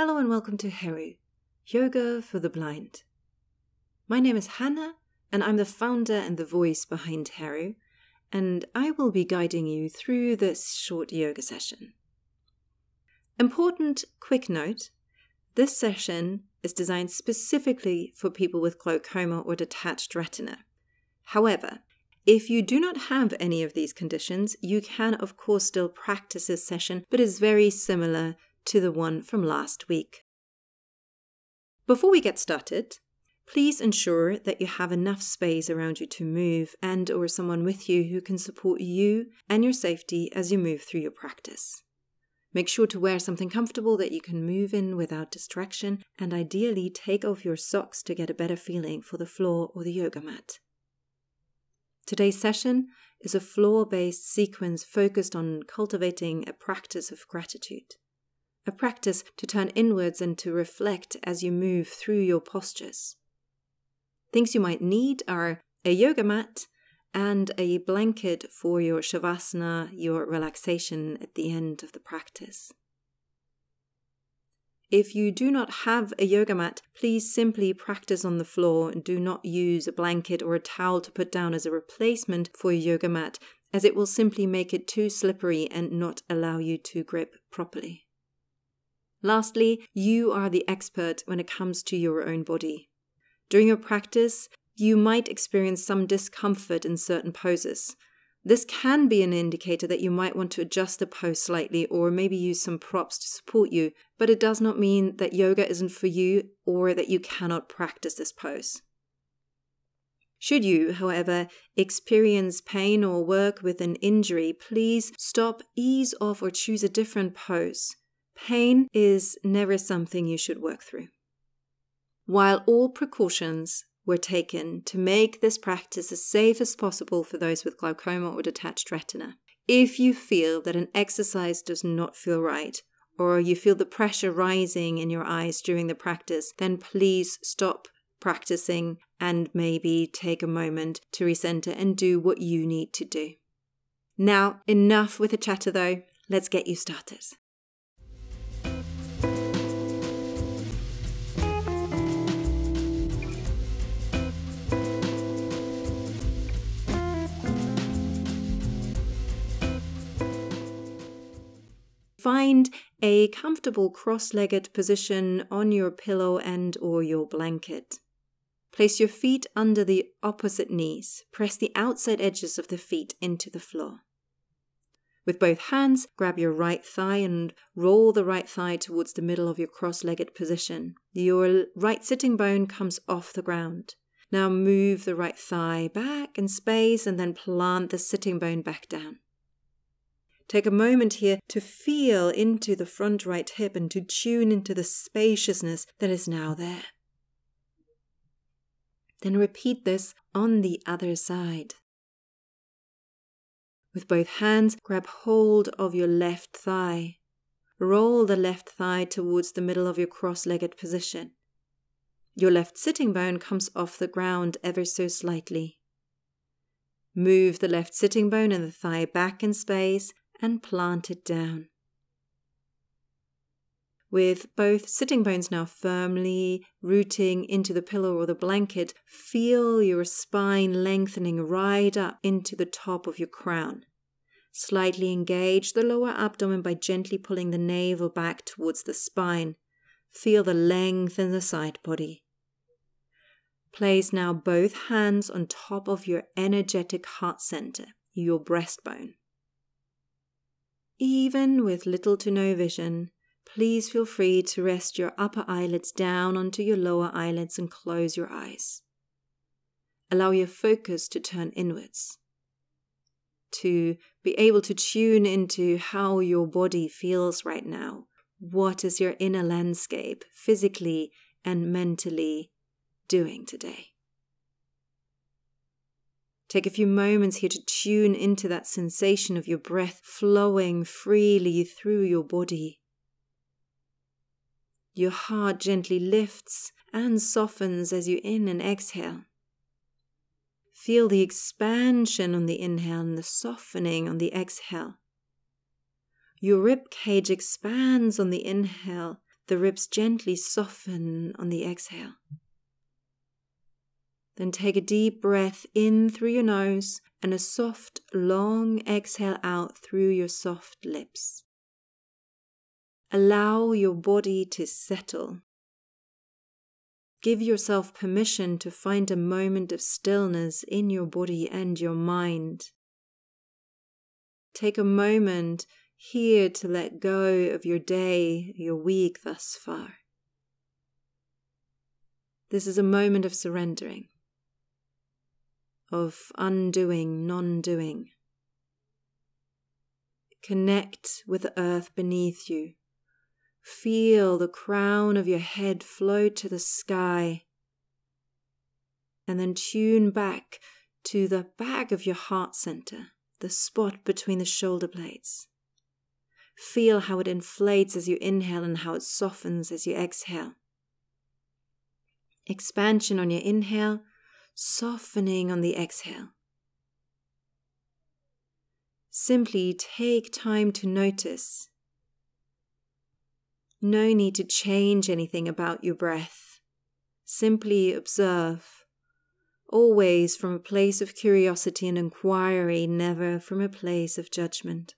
Hello and welcome to Heru, Yoga for the Blind. My name is Hannah, and I'm the founder and the voice behind Heru, and I will be guiding you through this short yoga session. Important quick note this session is designed specifically for people with glaucoma or detached retina. However, if you do not have any of these conditions, you can, of course, still practice this session, but is very similar to the one from last week. Before we get started, please ensure that you have enough space around you to move and or someone with you who can support you and your safety as you move through your practice. Make sure to wear something comfortable that you can move in without distraction and ideally take off your socks to get a better feeling for the floor or the yoga mat. Today's session is a floor based sequence focused on cultivating a practice of gratitude a practice to turn inwards and to reflect as you move through your postures. Things you might need are a yoga mat and a blanket for your shavasana, your relaxation at the end of the practice. If you do not have a yoga mat, please simply practice on the floor and do not use a blanket or a towel to put down as a replacement for your yoga mat, as it will simply make it too slippery and not allow you to grip properly. Lastly, you are the expert when it comes to your own body. During your practice, you might experience some discomfort in certain poses. This can be an indicator that you might want to adjust the pose slightly or maybe use some props to support you, but it does not mean that yoga isn't for you or that you cannot practice this pose. Should you, however, experience pain or work with an injury, please stop, ease off, or choose a different pose. Pain is never something you should work through. While all precautions were taken to make this practice as safe as possible for those with glaucoma or detached retina, if you feel that an exercise does not feel right, or you feel the pressure rising in your eyes during the practice, then please stop practicing and maybe take a moment to recenter and do what you need to do. Now, enough with the chatter though, let's get you started. Find a comfortable cross-legged position on your pillow and or your blanket. Place your feet under the opposite knees. Press the outside edges of the feet into the floor. With both hands, grab your right thigh and roll the right thigh towards the middle of your cross legged position. Your right sitting bone comes off the ground. Now move the right thigh back in space and then plant the sitting bone back down. Take a moment here to feel into the front right hip and to tune into the spaciousness that is now there. Then repeat this on the other side. With both hands, grab hold of your left thigh. Roll the left thigh towards the middle of your cross legged position. Your left sitting bone comes off the ground ever so slightly. Move the left sitting bone and the thigh back in space and plant it down. With both sitting bones now firmly rooting into the pillow or the blanket, feel your spine lengthening right up into the top of your crown. Slightly engage the lower abdomen by gently pulling the navel back towards the spine. Feel the length in the side body. Place now both hands on top of your energetic heart center, your breastbone. Even with little to no vision, please feel free to rest your upper eyelids down onto your lower eyelids and close your eyes. Allow your focus to turn inwards, to be able to tune into how your body feels right now. What is your inner landscape physically and mentally doing today? Take a few moments here to tune into that sensation of your breath flowing freely through your body. Your heart gently lifts and softens as you in and exhale. Feel the expansion on the inhale and the softening on the exhale. Your rib cage expands on the inhale, The ribs gently soften on the exhale. Then take a deep breath in through your nose and a soft, long exhale out through your soft lips. Allow your body to settle. Give yourself permission to find a moment of stillness in your body and your mind. Take a moment here to let go of your day, your week thus far. This is a moment of surrendering of undoing, non doing. Connect with the earth beneath you. Feel the crown of your head float to the sky. And then tune back to the back of your heart center, the spot between the shoulder blades. Feel how it inflates as you inhale and how it softens as you exhale. Expansion on your inhale softening on the exhale. Simply take time to notice. No need to change anything about your breath. Simply observe, always from a place of curiosity and inquiry, never from a place of judgment.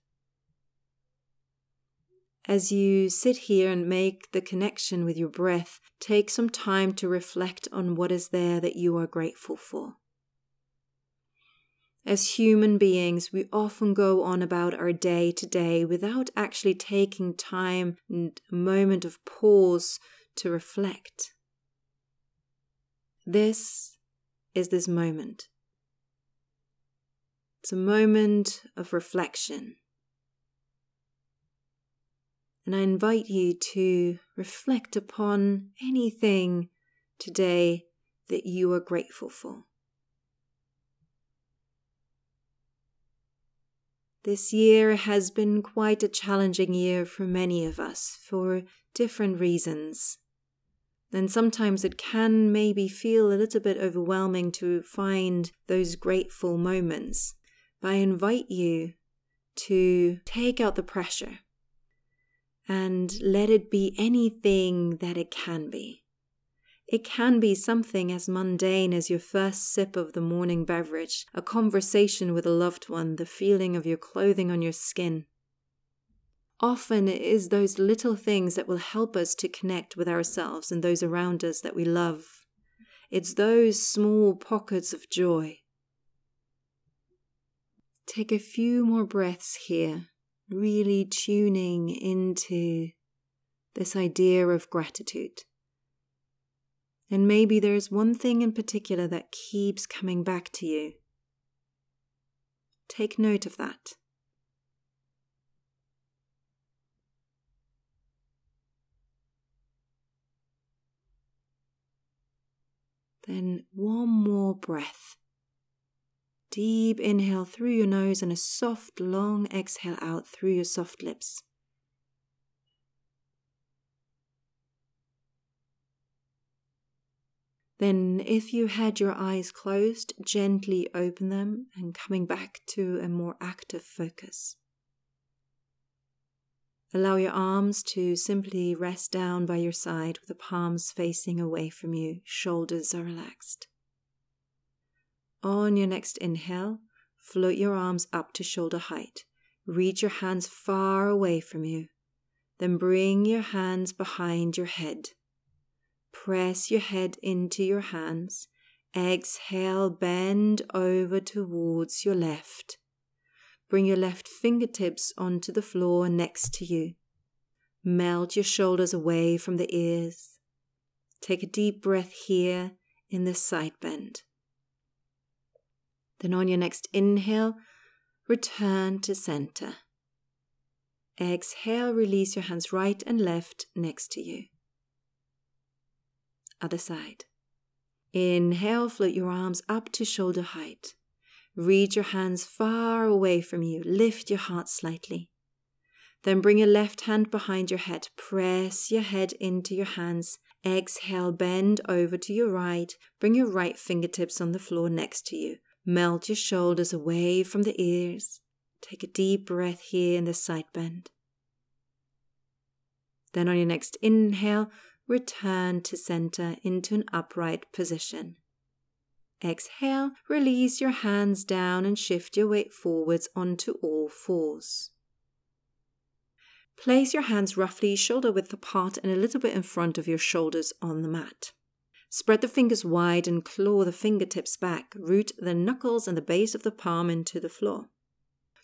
As you sit here and make the connection with your breath, take some time to reflect on what is there that you are grateful for. As human beings, we often go on about our day to day without actually taking time and a moment of pause to reflect. This is this moment. It's a moment of reflection. And I invite you to reflect upon anything today that you are grateful for. This year has been quite a challenging year for many of us for different reasons. And sometimes it can maybe feel a little bit overwhelming to find those grateful moments. But I invite you to take out the pressure and let it be anything that it can be. It can be something as mundane as your first sip of the morning beverage, a conversation with a loved one, the feeling of your clothing on your skin. Often it is those little things that will help us to connect with ourselves and those around us that we love. It's those small pockets of joy. Take a few more breaths here really tuning into this idea of gratitude. And maybe there's one thing in particular that keeps coming back to you. Take note of that. Then one more breath. Deep inhale through your nose and a soft, long exhale out through your soft lips. Then, if you had your eyes closed, gently open them and coming back to a more active focus. Allow your arms to simply rest down by your side with the palms facing away from you, shoulders are relaxed. On your next inhale, float your arms up to shoulder height. Reach your hands far away from you. Then bring your hands behind your head. Press your head into your hands. Exhale, bend over towards your left. Bring your left fingertips onto the floor next to you. Melt your shoulders away from the ears. Take a deep breath here in the side bend. Then on your next inhale, return to center. Exhale, release your hands right and left next to you. Other side. Inhale, float your arms up to shoulder height. Reach your hands far away from you. Lift your heart slightly. Then bring your left hand behind your head. Press your head into your hands. Exhale, bend over to your right. Bring your right fingertips on the floor next to you. Melt your shoulders away from the ears. Take a deep breath here in the side bend. Then on your next inhale, return to center into an upright position. Exhale, release your hands down and shift your weight forwards onto all fours. Place your hands roughly shoulder width apart and a little bit in front of your shoulders on the mat. Spread the fingers wide and claw the fingertips back. Root the knuckles and the base of the palm into the floor.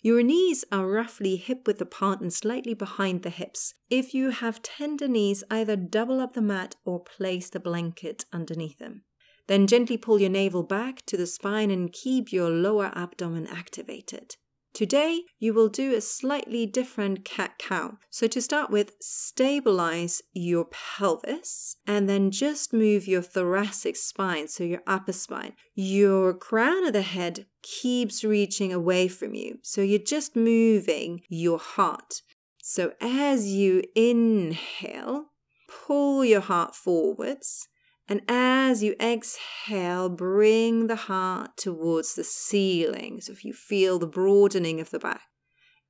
Your knees are roughly hip width apart and slightly behind the hips. If you have tender knees, either double up the mat or place the blanket underneath them. Then gently pull your navel back to the spine and keep your lower abdomen activated. Today, you will do a slightly different cat cow. So, to start with, stabilize your pelvis and then just move your thoracic spine, so your upper spine. Your crown of the head keeps reaching away from you. So, you're just moving your heart. So, as you inhale, pull your heart forwards and as you exhale, bring the heart towards the ceiling. So if you feel the broadening of the back,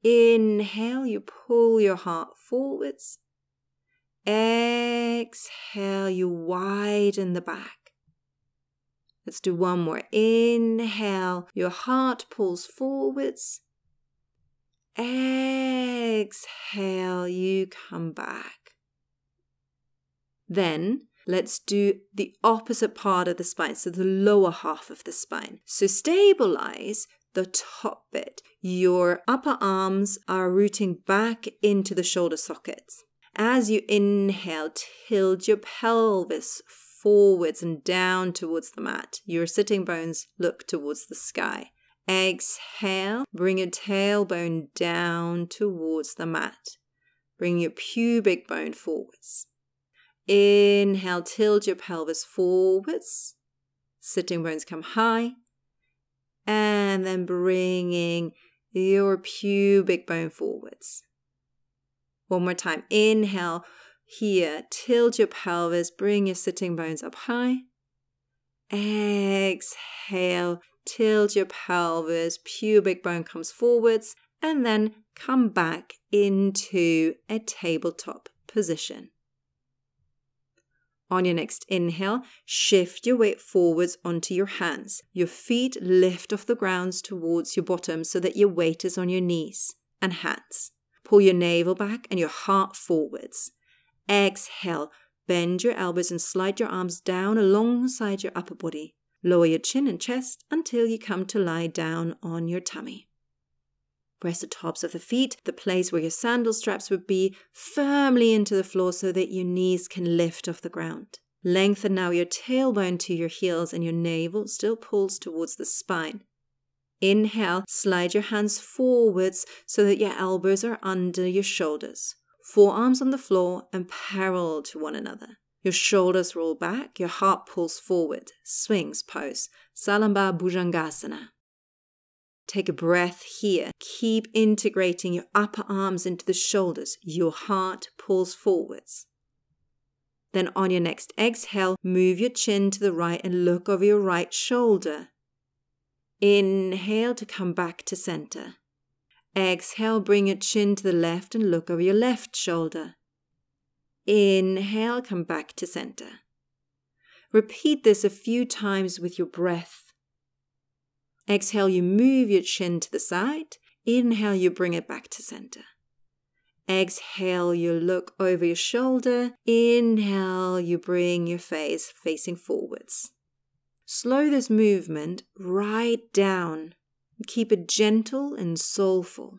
inhale, you pull your heart forwards. Exhale, you widen the back. Let's do one more. Inhale, your heart pulls forwards. Exhale, you come back. Then Let's do the opposite part of the spine, so the lower half of the spine. So stabilize the top bit. Your upper arms are rooting back into the shoulder sockets. As you inhale, tilt your pelvis forwards and down towards the mat. Your sitting bones look towards the sky. Exhale, bring your tailbone down towards the mat. Bring your pubic bone forwards. Inhale, tilt your pelvis forwards. Sitting bones come high. And then bringing your pubic bone forwards. One more time. Inhale here, tilt your pelvis, bring your sitting bones up high. Exhale, tilt your pelvis, pubic bone comes forwards, and then come back into a tabletop position. On your next inhale, shift your weight forwards onto your hands. Your feet lift off the ground towards your bottom so that your weight is on your knees and hands. Pull your navel back and your heart forwards. Exhale, bend your elbows and slide your arms down alongside your upper body. Lower your chin and chest until you come to lie down on your tummy. Press the tops of the feet, the place where your sandal straps would be, firmly into the floor so that your knees can lift off the ground. Lengthen now your tailbone to your heels and your navel still pulls towards the spine. Inhale, slide your hands forwards so that your elbows are under your shoulders. Forearms on the floor and parallel to one another. Your shoulders roll back, your heart pulls forward. Sphinx pose. Salamba Bhujangasana. Take a breath here. Keep integrating your upper arms into the shoulders. Your heart pulls forwards. Then on your next exhale, move your chin to the right and look over your right shoulder. Inhale to come back to center. Exhale, bring your chin to the left and look over your left shoulder. Inhale, come back to center. Repeat this a few times with your breath. Exhale, you move your chin to the side. Inhale, you bring it back to center. Exhale, you look over your shoulder. Inhale, you bring your face facing forwards. Slow this movement right down. Keep it gentle and soulful.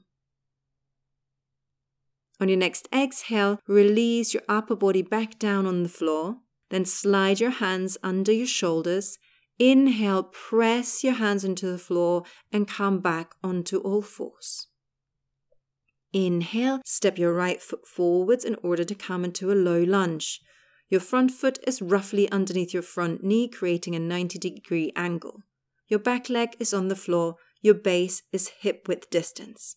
On your next exhale, release your upper body back down on the floor. Then slide your hands under your shoulders Inhale, press your hands into the floor and come back onto all fours. Inhale, step your right foot forwards in order to come into a low lunge. Your front foot is roughly underneath your front knee, creating a 90 degree angle. Your back leg is on the floor, your base is hip width distance.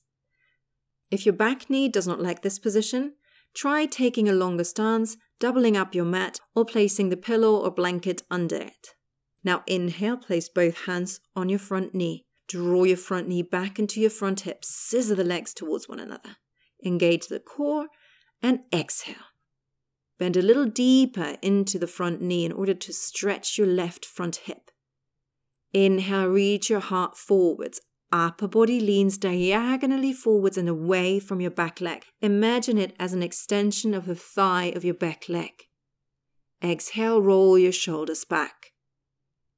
If your back knee does not like this position, try taking a longer stance, doubling up your mat, or placing the pillow or blanket under it. Now inhale, place both hands on your front knee. Draw your front knee back into your front hip. Scissor the legs towards one another. Engage the core and exhale. bend a little deeper into the front knee in order to stretch your left front hip. Inhale, reach your heart forwards. Upper body leans diagonally forwards and away from your back leg. Imagine it as an extension of the thigh of your back leg. Exhale, roll your shoulders back.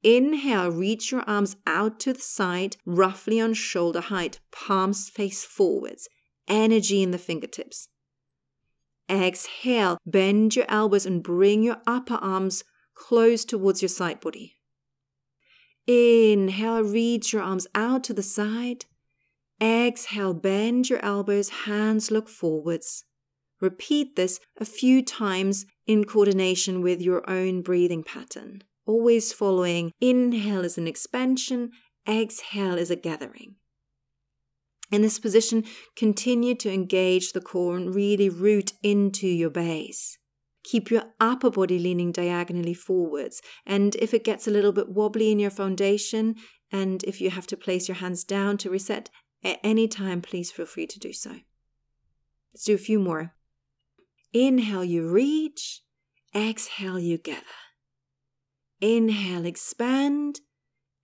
Inhale, reach your arms out to the side, roughly on shoulder height, palms face forwards, energy in the fingertips. Exhale, bend your elbows and bring your upper arms close towards your side body. Inhale, reach your arms out to the side. Exhale, bend your elbows, hands look forwards. Repeat this a few times in coordination with your own breathing pattern, always following inhale is an expansion, exhale is a gathering. In this position, continue to engage the core and really root into your base. Keep your upper body leaning diagonally forwards. And if it gets a little bit wobbly in your foundation, and if you have to place your hands down to reset at any time, please feel free to do so. Let's do a few more. Inhale, you reach. Exhale, you gather. Inhale, expand.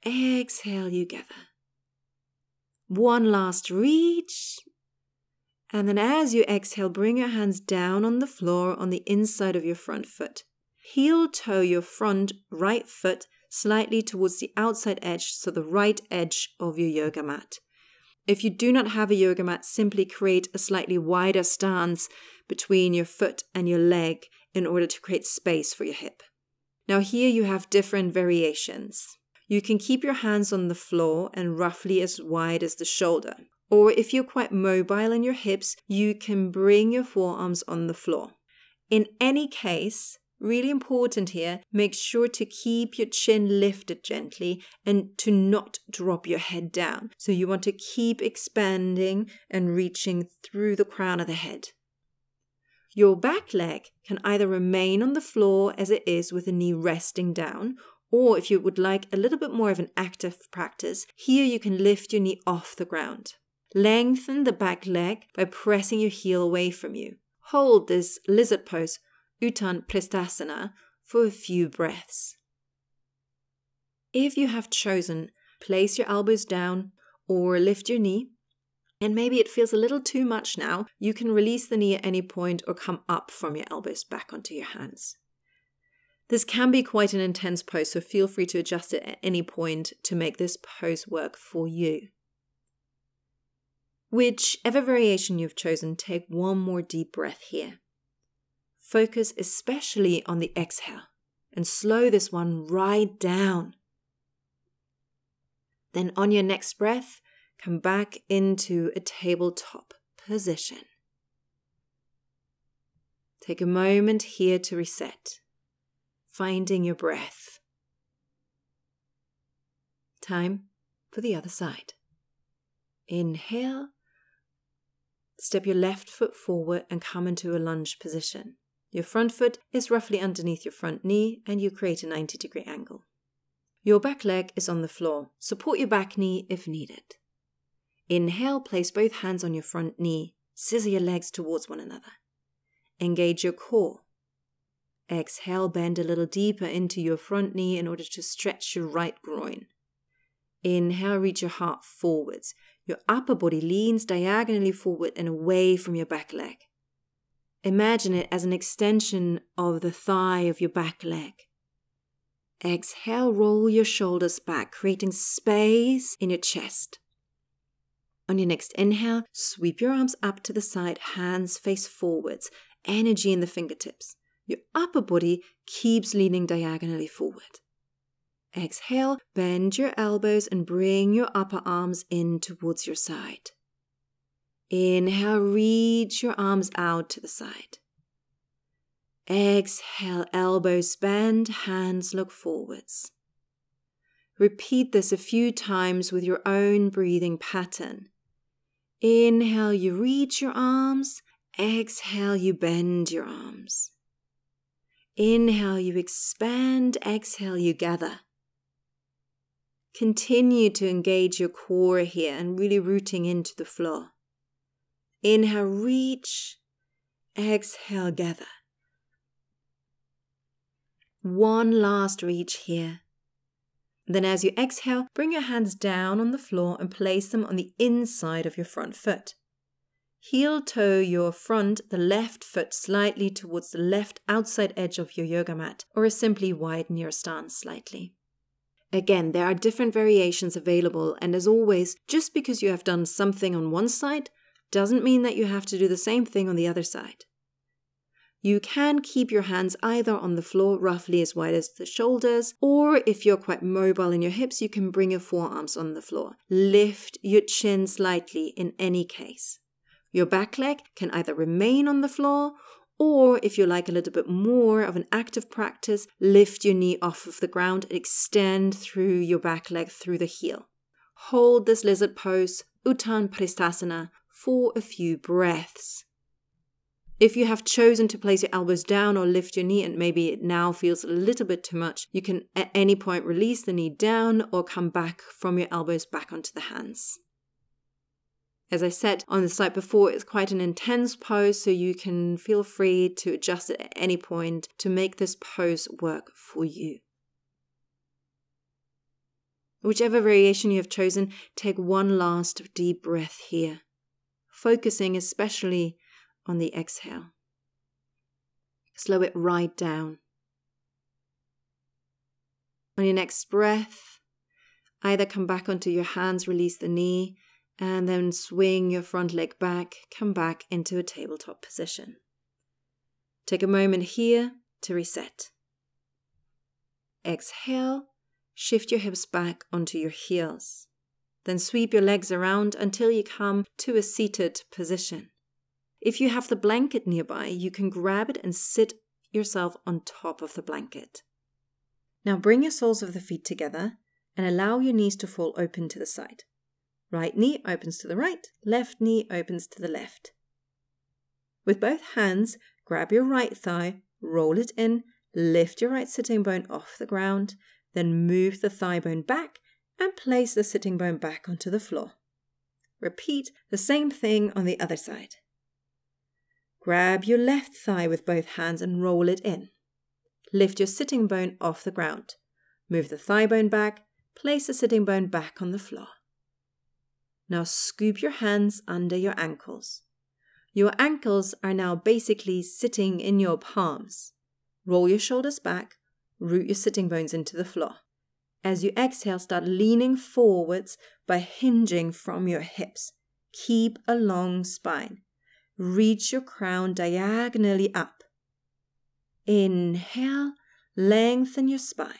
Exhale, you gather. One last reach. And then as you exhale, bring your hands down on the floor on the inside of your front foot. Heel toe your front right foot slightly towards the outside edge, so the right edge of your yoga mat. If you do not have a yoga mat, simply create a slightly wider stance between your foot and your leg in order to create space for your hip. Now, here you have different variations. You can keep your hands on the floor and roughly as wide as the shoulder. Or if you're quite mobile in your hips, you can bring your forearms on the floor. In any case, really important here, make sure to keep your chin lifted gently and to not drop your head down. So you want to keep expanding and reaching through the crown of the head. Your back leg can either remain on the floor as it is with the knee resting down, or if you would like a little bit more of an active practice, here you can lift your knee off the ground. Lengthen the back leg by pressing your heel away from you. Hold this lizard pose, Uttan Prasthasana, for a few breaths. If you have chosen, place your elbows down or lift your knee. And maybe it feels a little too much now, you can release the knee at any point or come up from your elbows back onto your hands. This can be quite an intense pose, so feel free to adjust it at any point to make this pose work for you. Whichever variation you've chosen, take one more deep breath here. Focus especially on the exhale and slow this one right down. Then, on your next breath, come back into a tabletop position. Take a moment here to reset, finding your breath. Time for the other side. Inhale Step your left foot forward and come into a lunge position. Your front foot is roughly underneath your front knee and you create a 90 degree angle. Your back leg is on the floor. Support your back knee if needed. Inhale, place both hands on your front knee. Scissor your legs towards one another. Engage your core. Exhale, bend a little deeper into your front knee in order to stretch your right groin. Inhale, reach your heart forwards. Your upper body leans diagonally forward and away from your back leg. Imagine it as an extension of the thigh of your back leg. Exhale, roll your shoulders back, creating space in your chest. On your next inhale, sweep your arms up to the side, hands face forwards, energy in the fingertips. Your upper body keeps leaning diagonally forward. Exhale, bend your elbows and bring your upper arms in towards your side. Inhale, reach your arms out to the side. Exhale, elbows bend, hands look forwards. Repeat this a few times with your own breathing pattern. Inhale, you reach your arms. Exhale, you bend your arms. Inhale, you expand. Exhale, you gather. Continue to engage your core here and really rooting into the floor. Inhale, reach. Exhale, gather. One last reach here. Then, as you exhale, bring your hands down on the floor and place them on the inside of your front foot. Heel toe your front, the left foot slightly towards the left outside edge of your yoga mat, or simply widen your stance slightly. Again, there are different variations available, and as always, just because you have done something on one side doesn't mean that you have to do the same thing on the other side. You can keep your hands either on the floor roughly as wide as the shoulders, or if you're quite mobile in your hips, you can bring your forearms on the floor. Lift your chin slightly in any case. Your back leg can either remain on the floor, or if you like a little bit more of an active practice, lift your knee off of the ground and extend through your back leg through the heel. Hold this lizard pose, Uttanapristhasana, for a few breaths. If you have chosen to place your elbows down or lift your knee and maybe it now feels a little bit too much, you can at any point release the knee down or come back from your elbows back onto the hands. As I said on the slide before, it's quite an intense pose, so you can feel free to adjust it at any point to make this pose work for you. Whichever variation you have chosen, take one last deep breath here, focusing especially on the exhale. Slow it right down. On your next breath, either come back onto your hands, release the knee, and then swing your front leg back, come back into a tabletop position. Take a moment here to reset. Exhale, shift your hips back onto your heels. Then sweep your legs around until you come to a seated position. If you have the blanket nearby, you can grab it and sit yourself on top of the blanket. Now bring your soles of the feet together and allow your knees to fall open to the side. Right knee opens to the right, left knee opens to the left. With both hands, grab your right thigh, roll it in, lift your right sitting bone off the ground, then move the thigh bone back and place the sitting bone back onto the floor. Repeat the same thing on the other side. Grab your left thigh with both hands and roll it in. Lift your sitting bone off the ground. Move the thigh bone back, place the sitting bone back on the floor. Now scoop your hands under your ankles. Your ankles are now basically sitting in your palms. Roll your shoulders back, root your sitting bones into the floor. As you exhale, start leaning forwards by hinging from your hips. Keep a long spine. Reach your crown diagonally up. Inhale, lengthen your spine.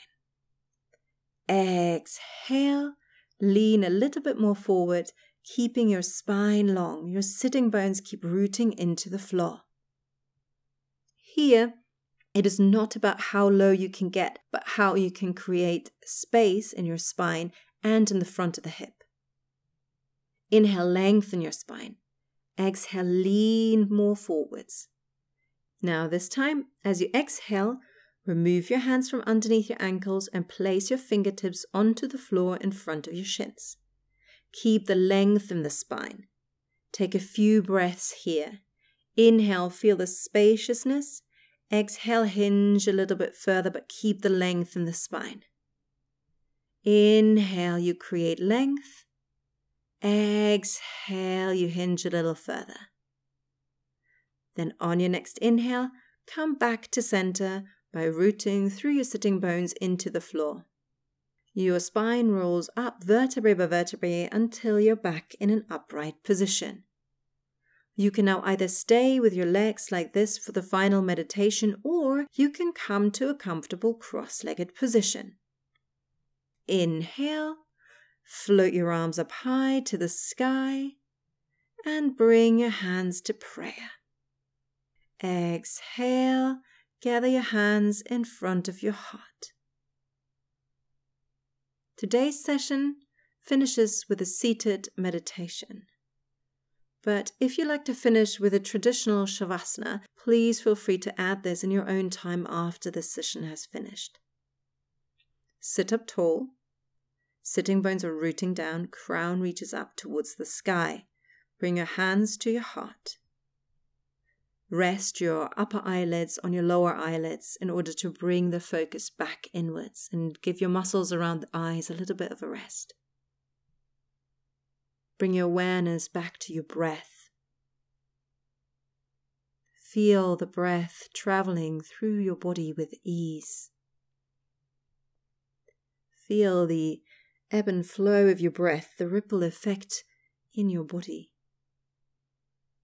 Exhale, lean a little bit more forward, keeping your spine long. Your sitting bones keep rooting into the floor. Here, it is not about how low you can get, but how you can create space in your spine and in the front of the hip. Inhale, lengthen your spine. Exhale, lean more forwards. Now, this time, as you exhale, remove your hands from underneath your ankles and place your fingertips onto the floor in front of your shins. Keep the length in the spine. Take a few breaths here. Inhale, feel the spaciousness. Exhale, hinge a little bit further, but keep the length in the spine. Inhale, you create length. Exhale, you hinge a little further. Then on your next inhale, come back to center by rooting through your sitting bones into the floor. Your spine rolls up vertebrae by vertebrae until you're back in an upright position. You can now either stay with your legs like this for the final meditation or you can come to a comfortable cross legged position. Inhale Float your arms up high to the sky and bring your hands to prayer. Exhale, gather your hands in front of your heart. Today's session finishes with a seated meditation. But if you like to finish with a traditional Shavasana, please feel free to add this in your own time after this session has finished. Sit up tall Sitting bones are rooting down, crown reaches up towards the sky. Bring your hands to your heart. rest your upper eyelids on your lower eyelids in order to bring the focus back inwards and give your muscles around the eyes a little bit of a rest. Bring your awareness back to your breath. Feel the breath traveling through your body with ease. Feel the ebb and flow of your breath, the ripple effect in your body.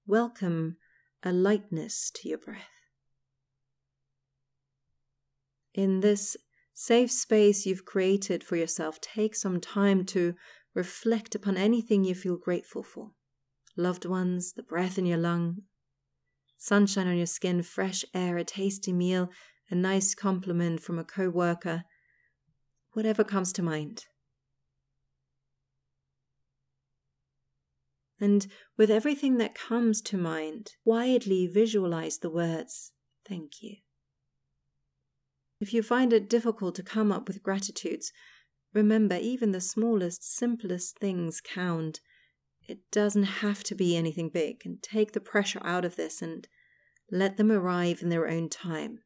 Welcome a lightness to your breath. In this safe space you've created for yourself, take some time to reflect upon anything you feel grateful for loved ones, the breath in your lung, sunshine on your skin, fresh air, a tasty meal, a nice compliment from a co worker, whatever comes to mind. And with everything that comes to mind, widely visualize the words, thank you. If you find it difficult to come up with gratitudes, remember even the smallest, simplest things count. It doesn't have to be anything big, and take the pressure out of this and let them arrive in their own time.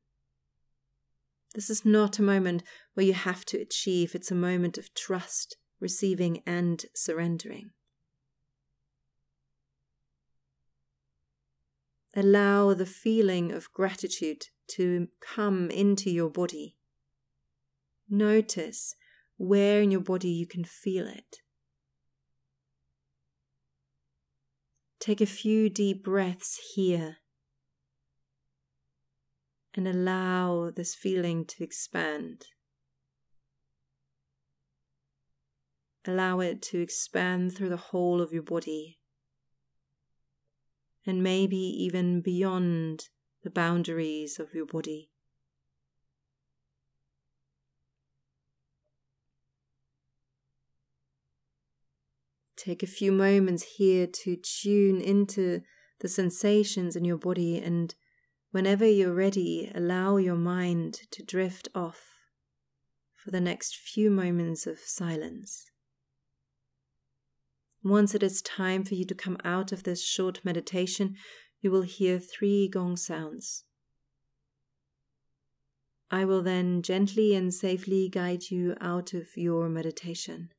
This is not a moment where you have to achieve, it's a moment of trust, receiving, and surrendering. Allow the feeling of gratitude to come into your body. Notice where in your body you can feel it. Take a few deep breaths here and allow this feeling to expand. Allow it to expand through the whole of your body and maybe even beyond the boundaries of your body. Take a few moments here to tune into the sensations in your body, and whenever you're ready, allow your mind to drift off for the next few moments of silence. Once it is time for you to come out of this short meditation, you will hear three gong sounds. I will then gently and safely guide you out of your meditation.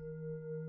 Now,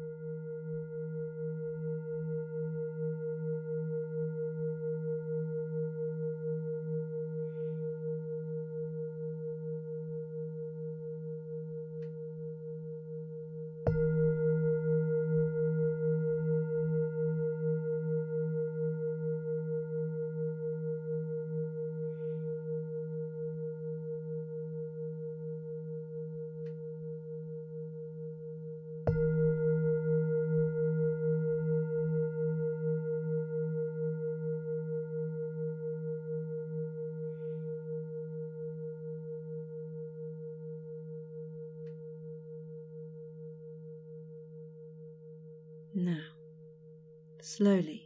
slowly,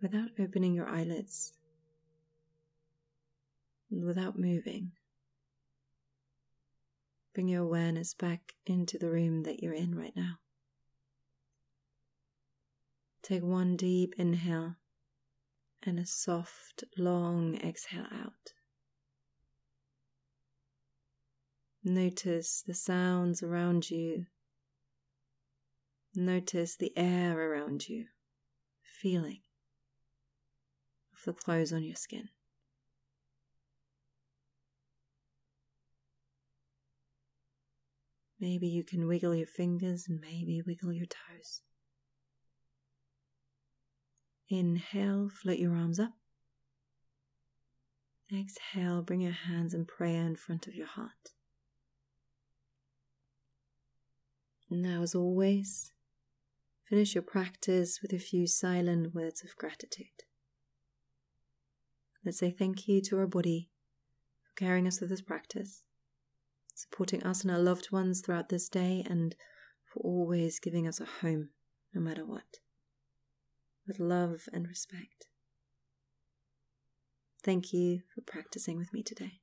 without opening your eyelids and without moving, bring your awareness back into the room that you're in right now. Take one deep inhale and a soft, long exhale out. Notice the sounds around you Notice the air around you. feeling of the clothes on your skin. Maybe you can wiggle your fingers and maybe wiggle your toes. Inhale, float your arms up. Exhale, bring your hands in prayer in front of your heart. Now, as always, finish your practice with a few silent words of gratitude. Let's say thank you to our body for carrying us through this practice, supporting us and our loved ones throughout this day, and for always giving us a home no matter what, with love and respect. Thank you for practicing with me today.